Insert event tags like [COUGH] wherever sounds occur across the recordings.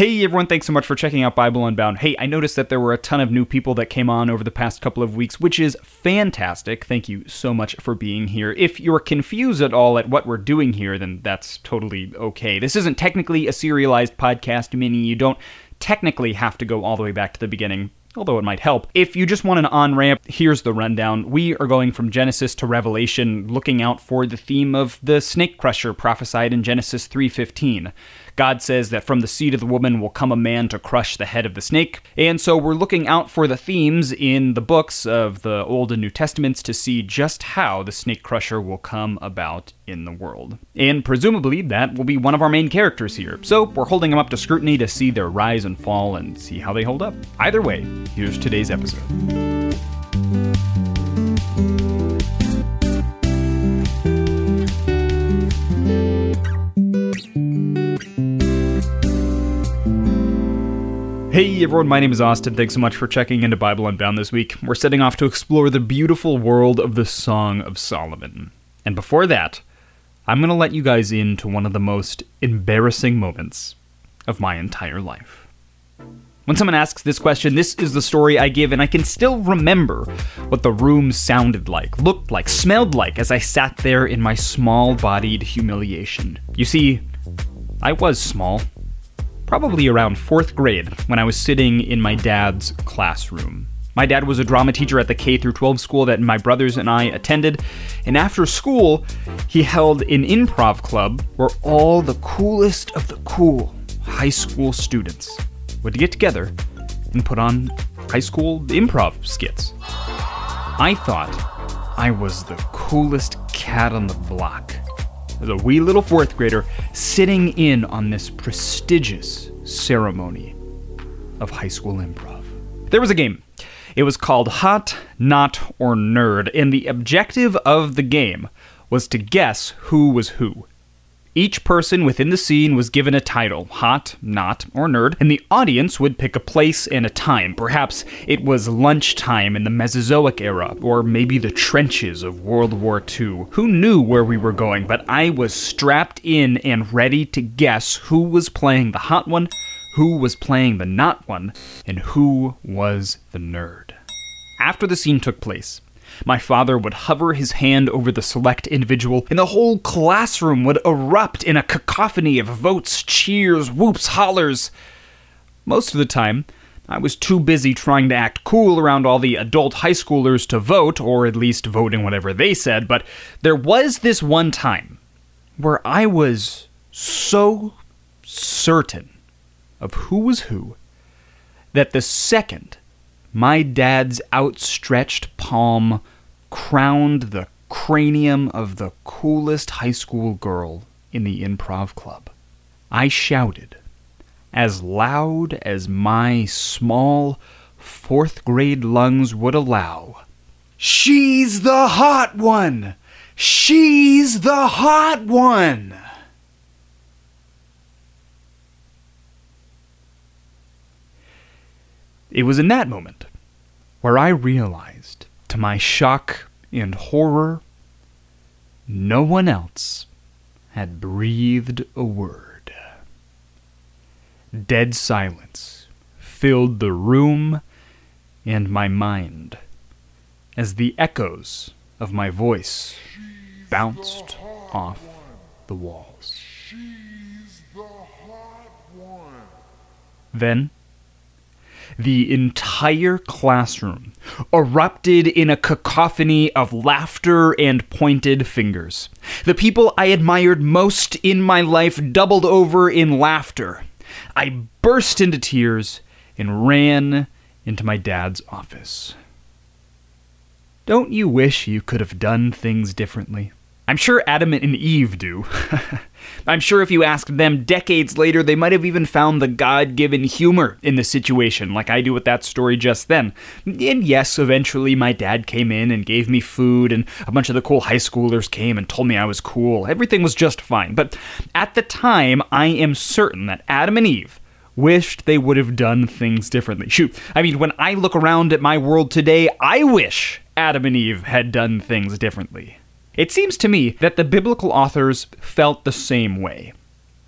Hey everyone, thanks so much for checking out Bible Unbound. Hey, I noticed that there were a ton of new people that came on over the past couple of weeks, which is fantastic. Thank you so much for being here. If you're confused at all at what we're doing here, then that's totally okay. This isn't technically a serialized podcast, meaning you don't technically have to go all the way back to the beginning although it might help. If you just want an on ramp, here's the rundown. We are going from Genesis to Revelation, looking out for the theme of the snake crusher prophesied in Genesis 3:15. God says that from the seed of the woman will come a man to crush the head of the snake. And so we're looking out for the themes in the books of the Old and New Testaments to see just how the snake crusher will come about in the world. And presumably that will be one of our main characters here. So we're holding them up to scrutiny to see their rise and fall and see how they hold up. Either way, here's today's episode. Hey everyone, my name is Austin. Thanks so much for checking into Bible Unbound this week. We're setting off to explore the beautiful world of the Song of Solomon. And before that, I'm going to let you guys into one of the most embarrassing moments of my entire life. When someone asks this question, this is the story I give, and I can still remember what the room sounded like, looked like, smelled like as I sat there in my small bodied humiliation. You see, I was small probably around fourth grade when I was sitting in my dad's classroom. My dad was a drama teacher at the K through 12 school that my brothers and I attended, and after school, he held an improv club where all the coolest of the cool high school students would get together and put on high school improv skits. I thought I was the coolest cat on the block as a wee little fourth grader sitting in on this prestigious ceremony of high school improv. There was a game. It was called Hot, Not, or Nerd, and the objective of the game was to guess who was who. Each person within the scene was given a title hot, not, or nerd, and the audience would pick a place and a time. Perhaps it was lunchtime in the Mesozoic era, or maybe the trenches of World War II. Who knew where we were going, but I was strapped in and ready to guess who was playing the hot one, who was playing the not one, and who was the nerd. After the scene took place, my father would hover his hand over the select individual, and the whole classroom would erupt in a cacophony of votes, cheers, whoops, hollers. Most of the time, I was too busy trying to act cool around all the adult high schoolers to vote, or at least voting whatever they said, but there was this one time where I was so certain of who was who that the second my dad's outstretched palm crowned the cranium of the coolest high school girl in the improv club. I shouted, as loud as my small fourth grade lungs would allow She's the hot one! She's the hot one! It was in that moment where I realized, to my shock and horror, no one else had breathed a word. Dead silence filled the room and my mind as the echoes of my voice bounced off the walls. She's the hot one. Then, the entire classroom erupted in a cacophony of laughter and pointed fingers. The people I admired most in my life doubled over in laughter. I burst into tears and ran into my dad's office. Don't you wish you could have done things differently? I'm sure Adam and Eve do. [LAUGHS] I'm sure if you asked them decades later, they might have even found the God given humor in the situation, like I do with that story just then. And yes, eventually my dad came in and gave me food, and a bunch of the cool high schoolers came and told me I was cool. Everything was just fine. But at the time, I am certain that Adam and Eve wished they would have done things differently. Shoot, I mean, when I look around at my world today, I wish Adam and Eve had done things differently. It seems to me that the biblical authors felt the same way.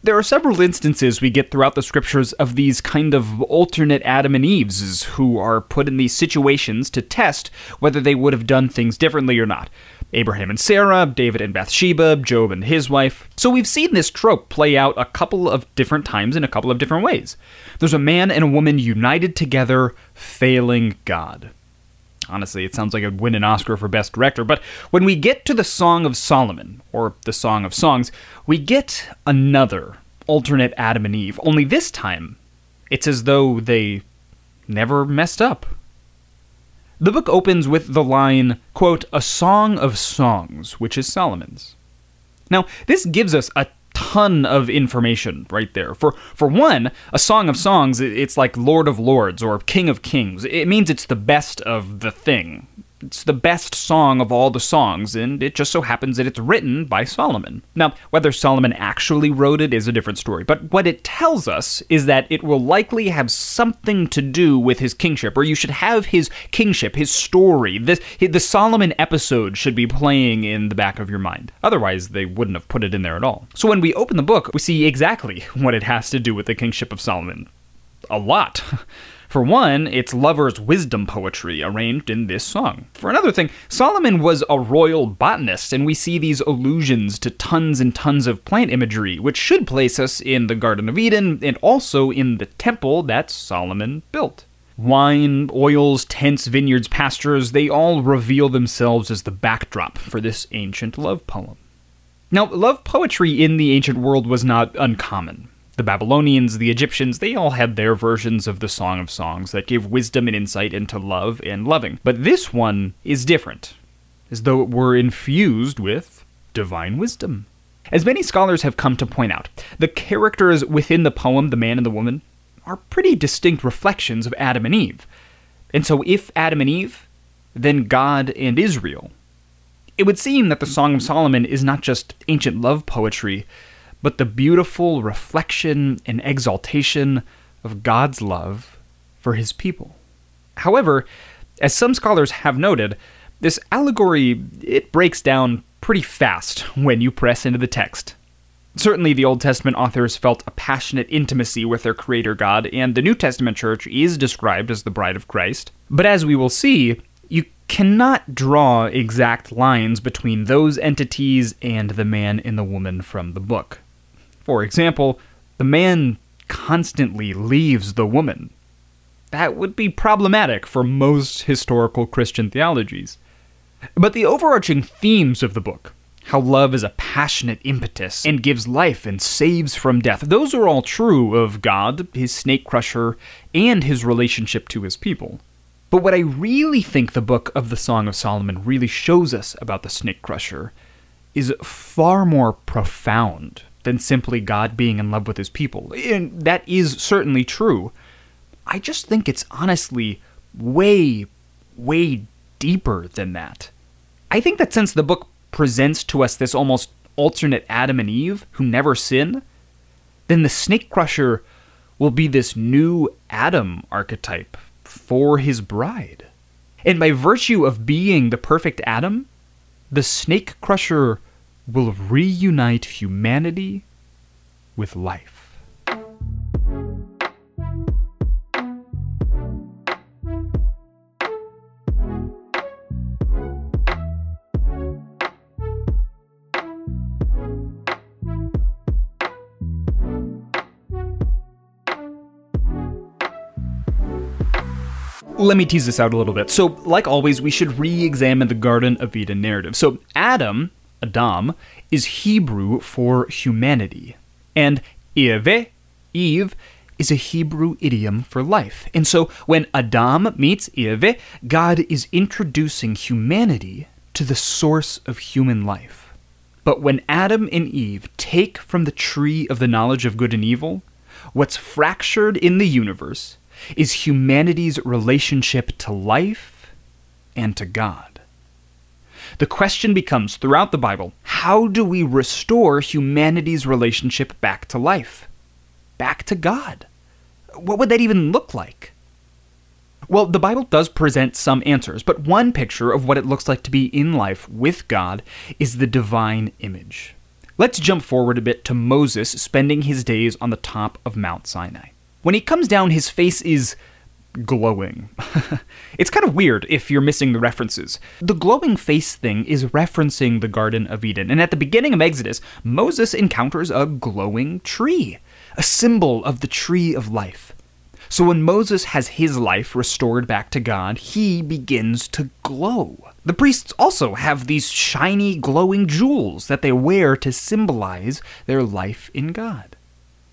There are several instances we get throughout the scriptures of these kind of alternate Adam and Eves who are put in these situations to test whether they would have done things differently or not. Abraham and Sarah, David and Bathsheba, Job and his wife. So we've seen this trope play out a couple of different times in a couple of different ways. There's a man and a woman united together, failing God. Honestly, it sounds like it'd win an Oscar for Best Director, but when we get to the Song of Solomon, or the Song of Songs, we get another alternate Adam and Eve, only this time it's as though they never messed up. The book opens with the line, quote, a song of songs, which is Solomon's. Now, this gives us a ton of information right there. For for one, a song of songs, it's like Lord of Lords or King of Kings. It means it's the best of the thing. It's the best song of all the songs, and it just so happens that it's written by Solomon. Now, whether Solomon actually wrote it is a different story, but what it tells us is that it will likely have something to do with his kingship, or you should have his kingship, his story. This, the Solomon episode should be playing in the back of your mind. Otherwise, they wouldn't have put it in there at all. So when we open the book, we see exactly [LAUGHS] what it has to do with the kingship of Solomon. A lot. [LAUGHS] For one, it's lovers' wisdom poetry arranged in this song. For another thing, Solomon was a royal botanist, and we see these allusions to tons and tons of plant imagery, which should place us in the Garden of Eden and also in the temple that Solomon built. Wine, oils, tents, vineyards, pastures, they all reveal themselves as the backdrop for this ancient love poem. Now, love poetry in the ancient world was not uncommon. The Babylonians, the Egyptians, they all had their versions of the Song of Songs that gave wisdom and insight into love and loving. But this one is different, as though it were infused with divine wisdom. As many scholars have come to point out, the characters within the poem, the man and the woman, are pretty distinct reflections of Adam and Eve. And so, if Adam and Eve, then God and Israel. It would seem that the Song of Solomon is not just ancient love poetry, but the beautiful reflection and exaltation of God's love for his people. However, as some scholars have noted, this allegory it breaks down pretty fast when you press into the text. Certainly, the Old Testament authors felt a passionate intimacy with their Creator God, and the New Testament church is described as the bride of Christ. But as we will see, you cannot draw exact lines between those entities and the man and the woman from the book. For example, the man constantly leaves the woman. That would be problematic for most historical Christian theologies. But the overarching themes of the book, how love is a passionate impetus and gives life and saves from death, those are all true of God, his snake crusher, and his relationship to his people. But what I really think the book of the Song of Solomon really shows us about the snake crusher is far more profound than simply God being in love with his people. And that is certainly true. I just think it's honestly way, way deeper than that. I think that since the book presents to us this almost alternate Adam and Eve who never sin, then the snake crusher will be this new Adam archetype for his bride. And by virtue of being the perfect Adam, the snake crusher will reunite humanity with life. let me tease this out a little bit. So, like always, we should re examine the Garden of Eden narrative. So, Adam Adam, is Hebrew for humanity. And Eve, Eve, is a Hebrew idiom for life. And so when Adam meets Eve, God is introducing humanity to the source of human life. But when Adam and Eve take from the tree of the knowledge of good and evil, what's fractured in the universe is humanity's relationship to life and to God. The question becomes throughout the Bible how do we restore humanity's relationship back to life? Back to God? What would that even look like? Well, the Bible does present some answers, but one picture of what it looks like to be in life with God is the divine image. Let's jump forward a bit to Moses spending his days on the top of Mount Sinai. When he comes down, his face is glowing. [LAUGHS] it's kind of weird if you're missing the references. The glowing face thing is referencing the Garden of Eden, and at the beginning of Exodus, Moses encounters a glowing tree, a symbol of the tree of life. So when Moses has his life restored back to God, he begins to glow. The priests also have these shiny, glowing jewels that they wear to symbolize their life in God.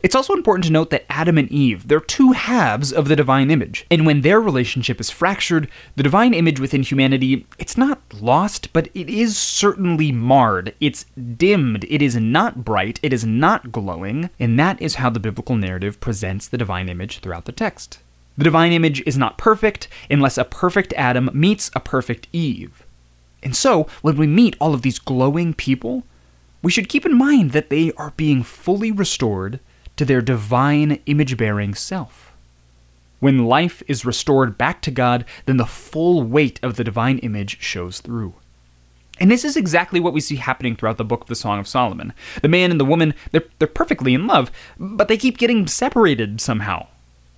It's also important to note that Adam and Eve, they're two halves of the divine image. And when their relationship is fractured, the divine image within humanity, it's not lost, but it is certainly marred. It's dimmed. It is not bright. It is not glowing. And that is how the biblical narrative presents the divine image throughout the text. The divine image is not perfect unless a perfect Adam meets a perfect Eve. And so, when we meet all of these glowing people, we should keep in mind that they are being fully restored to their divine image bearing self. When life is restored back to God, then the full weight of the divine image shows through. And this is exactly what we see happening throughout the book of the Song of Solomon. The man and the woman, they're, they're perfectly in love, but they keep getting separated somehow.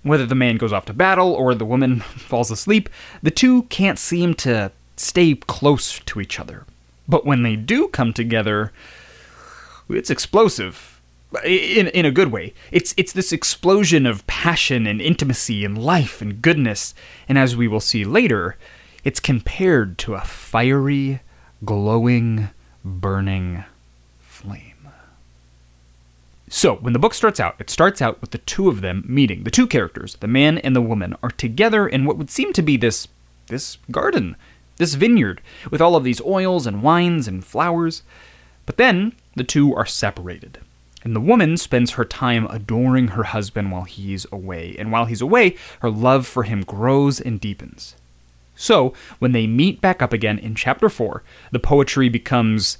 Whether the man goes off to battle or the woman [LAUGHS] falls asleep, the two can't seem to stay close to each other. But when they do come together, it's explosive in in a good way. It's it's this explosion of passion and intimacy and life and goodness, and as we will see later, it's compared to a fiery, glowing, burning flame. So, when the book starts out, it starts out with the two of them meeting. The two characters, the man and the woman, are together in what would seem to be this this garden, this vineyard, with all of these oils and wines and flowers. But then the two are separated. And the woman spends her time adoring her husband while he's away, and while he's away, her love for him grows and deepens. So, when they meet back up again in chapter 4, the poetry becomes,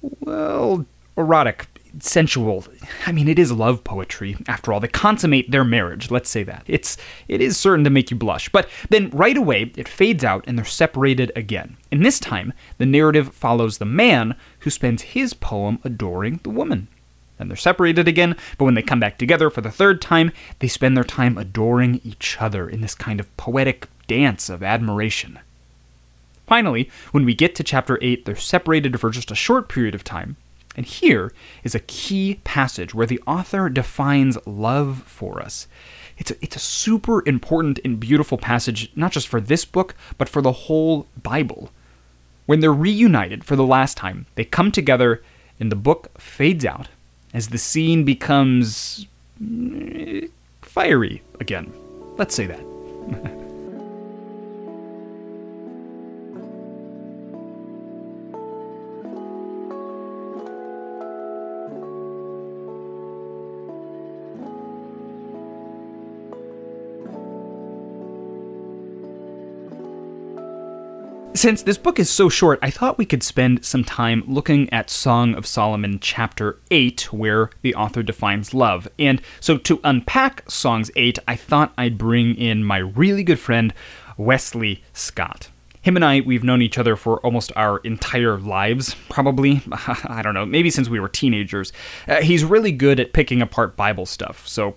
well, erotic, sensual. I mean, it is love poetry, after all. They consummate their marriage, let's say that. It's it is certain to make you blush. But then right away it fades out and they're separated again. And this time, the narrative follows the man who spends his poem adoring the woman. Then they're separated again, but when they come back together for the third time, they spend their time adoring each other in this kind of poetic dance of admiration. Finally, when we get to chapter 8, they're separated for just a short period of time. And here is a key passage where the author defines love for us. It's a, it's a super important and beautiful passage, not just for this book, but for the whole Bible. When they're reunited for the last time, they come together and the book fades out as the scene becomes mm, fiery again. Let's say that. [LAUGHS] Since this book is so short, I thought we could spend some time looking at Song of Solomon chapter 8, where the author defines love. And so to unpack Songs 8, I thought I'd bring in my really good friend, Wesley Scott. Him and I, we've known each other for almost our entire lives, probably. [LAUGHS] I don't know, maybe since we were teenagers. Uh, he's really good at picking apart Bible stuff, so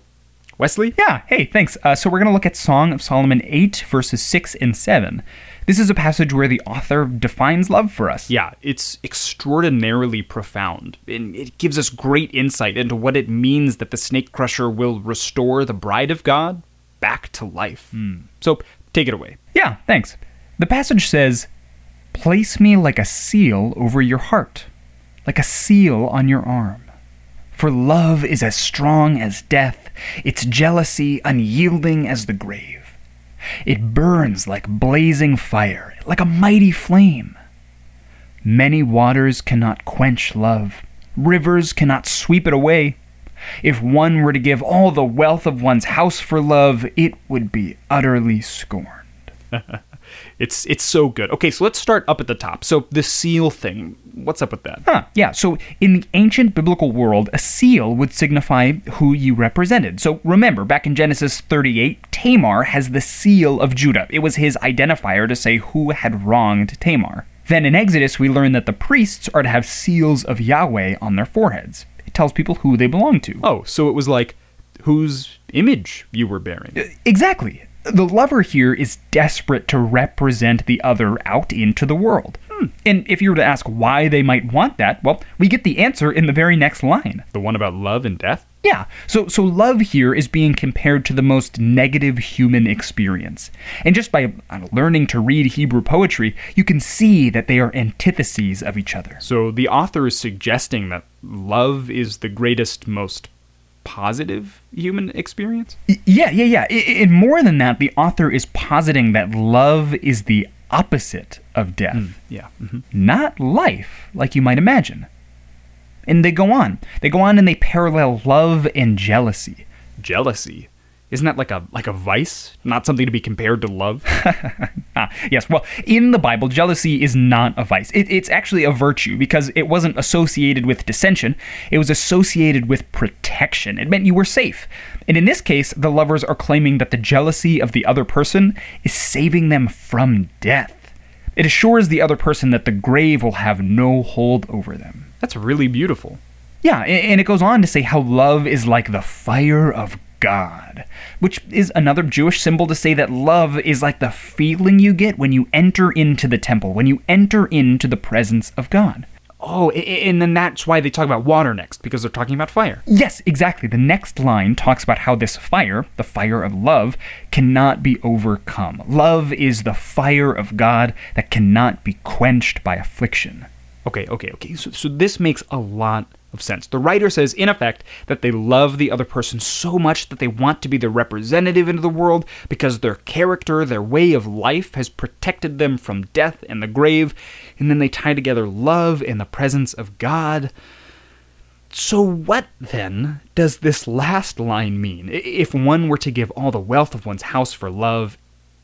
Wesley? Yeah, hey, thanks. Uh, so we're going to look at Song of Solomon 8, verses 6 and 7. This is a passage where the author defines love for us. Yeah, it's extraordinarily profound. And it gives us great insight into what it means that the snake crusher will restore the bride of God back to life. Mm. So take it away. Yeah, thanks. The passage says, Place me like a seal over your heart, like a seal on your arm. For love is as strong as death, its jealousy unyielding as the grave. It burns like blazing fire, like a mighty flame. Many waters cannot quench love, rivers cannot sweep it away. If one were to give all the wealth of one's house for love, it would be utterly scorned. [LAUGHS] It's it's so good. Okay, so let's start up at the top. So the seal thing, what's up with that? Huh, yeah. So in the ancient biblical world, a seal would signify who you represented. So remember, back in Genesis 38, Tamar has the seal of Judah. It was his identifier to say who had wronged Tamar. Then in Exodus, we learn that the priests are to have seals of Yahweh on their foreheads. It tells people who they belong to. Oh, so it was like whose image you were bearing. Uh, exactly. The lover here is desperate to represent the other out into the world. Hmm. And if you were to ask why they might want that, well, we get the answer in the very next line. The one about love and death? Yeah, so so love here is being compared to the most negative human experience. And just by learning to read Hebrew poetry, you can see that they are antitheses of each other. So the author is suggesting that love is the greatest, most positive human experience? Yeah, yeah, yeah. And more than that, the author is positing that love is the opposite of death. Yeah. mhm. not life like you might imagine. And they go on. They go on and they parallel love and jealousy. Jealousy. Isn't that like a like a vice? Not something to be compared to love? [LAUGHS] Ah, yes, well, in the Bible, jealousy is not a vice. It, it's actually a virtue because it wasn't associated with dissension, it was associated with protection. It meant you were safe. And in this case, the lovers are claiming that the jealousy of the other person is saving them from death. It assures the other person that the grave will have no hold over them. That's really beautiful. Yeah, and it goes on to say how love is like the fire of God, which is another Jewish symbol to say that love is like the feeling you get when you enter into the temple, when you enter into the presence of God. Oh, and then that's why they talk about water next, because they're talking about fire. Yes, exactly. The next line talks about how this fire, the fire of love, cannot be overcome. Love is the fire of God that cannot be quenched by affliction. Okay, okay, okay. So, so this makes a lot of sense. The writer says, in effect, that they love the other person so much that they want to be their representative into the world because their character, their way of life has protected them from death and the grave, and then they tie together love and the presence of God. So, what then does this last line mean? If one were to give all the wealth of one's house for love,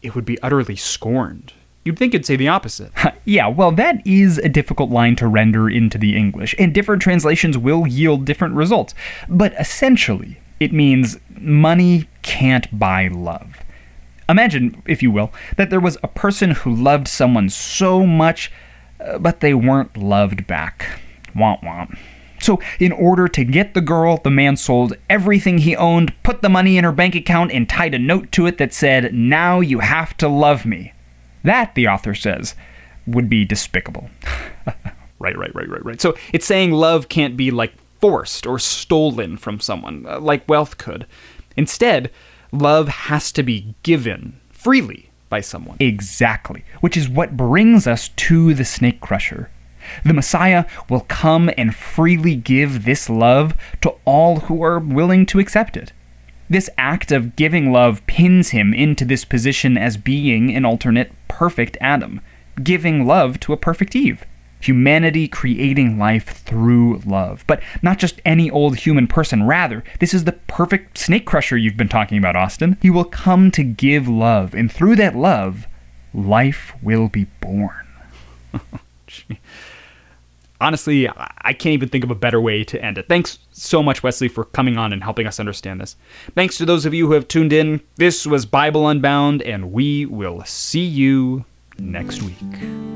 it would be utterly scorned. You'd think it'd say the opposite. [LAUGHS] Yeah, well, that is a difficult line to render into the English, and different translations will yield different results. But essentially, it means money can't buy love. Imagine, if you will, that there was a person who loved someone so much, uh, but they weren't loved back. Womp womp. So, in order to get the girl, the man sold everything he owned, put the money in her bank account, and tied a note to it that said, Now you have to love me. That, the author says, would be despicable. [LAUGHS] Right, right, right, right, right. So it's saying love can't be like forced or stolen from someone, uh, like wealth could. Instead, love has to be given freely by someone. Exactly. Which is what brings us to the snake crusher. The Messiah will come and freely give this love to all who are willing to accept it. This act of giving love pins him into this position as being an alternate perfect Adam, giving love to a perfect Eve. Humanity creating life through love. But not just any old human person, rather, this is the perfect snake crusher you've been talking about, Austin. He will come to give love, and through that love, life will be born. [LAUGHS] [LAUGHS] Honestly, I can't even think of a better way to end it. Thanks so much, Wesley, for coming on and helping us understand this. Thanks to those of you who have tuned in. This was Bible Unbound, and we will see you next week.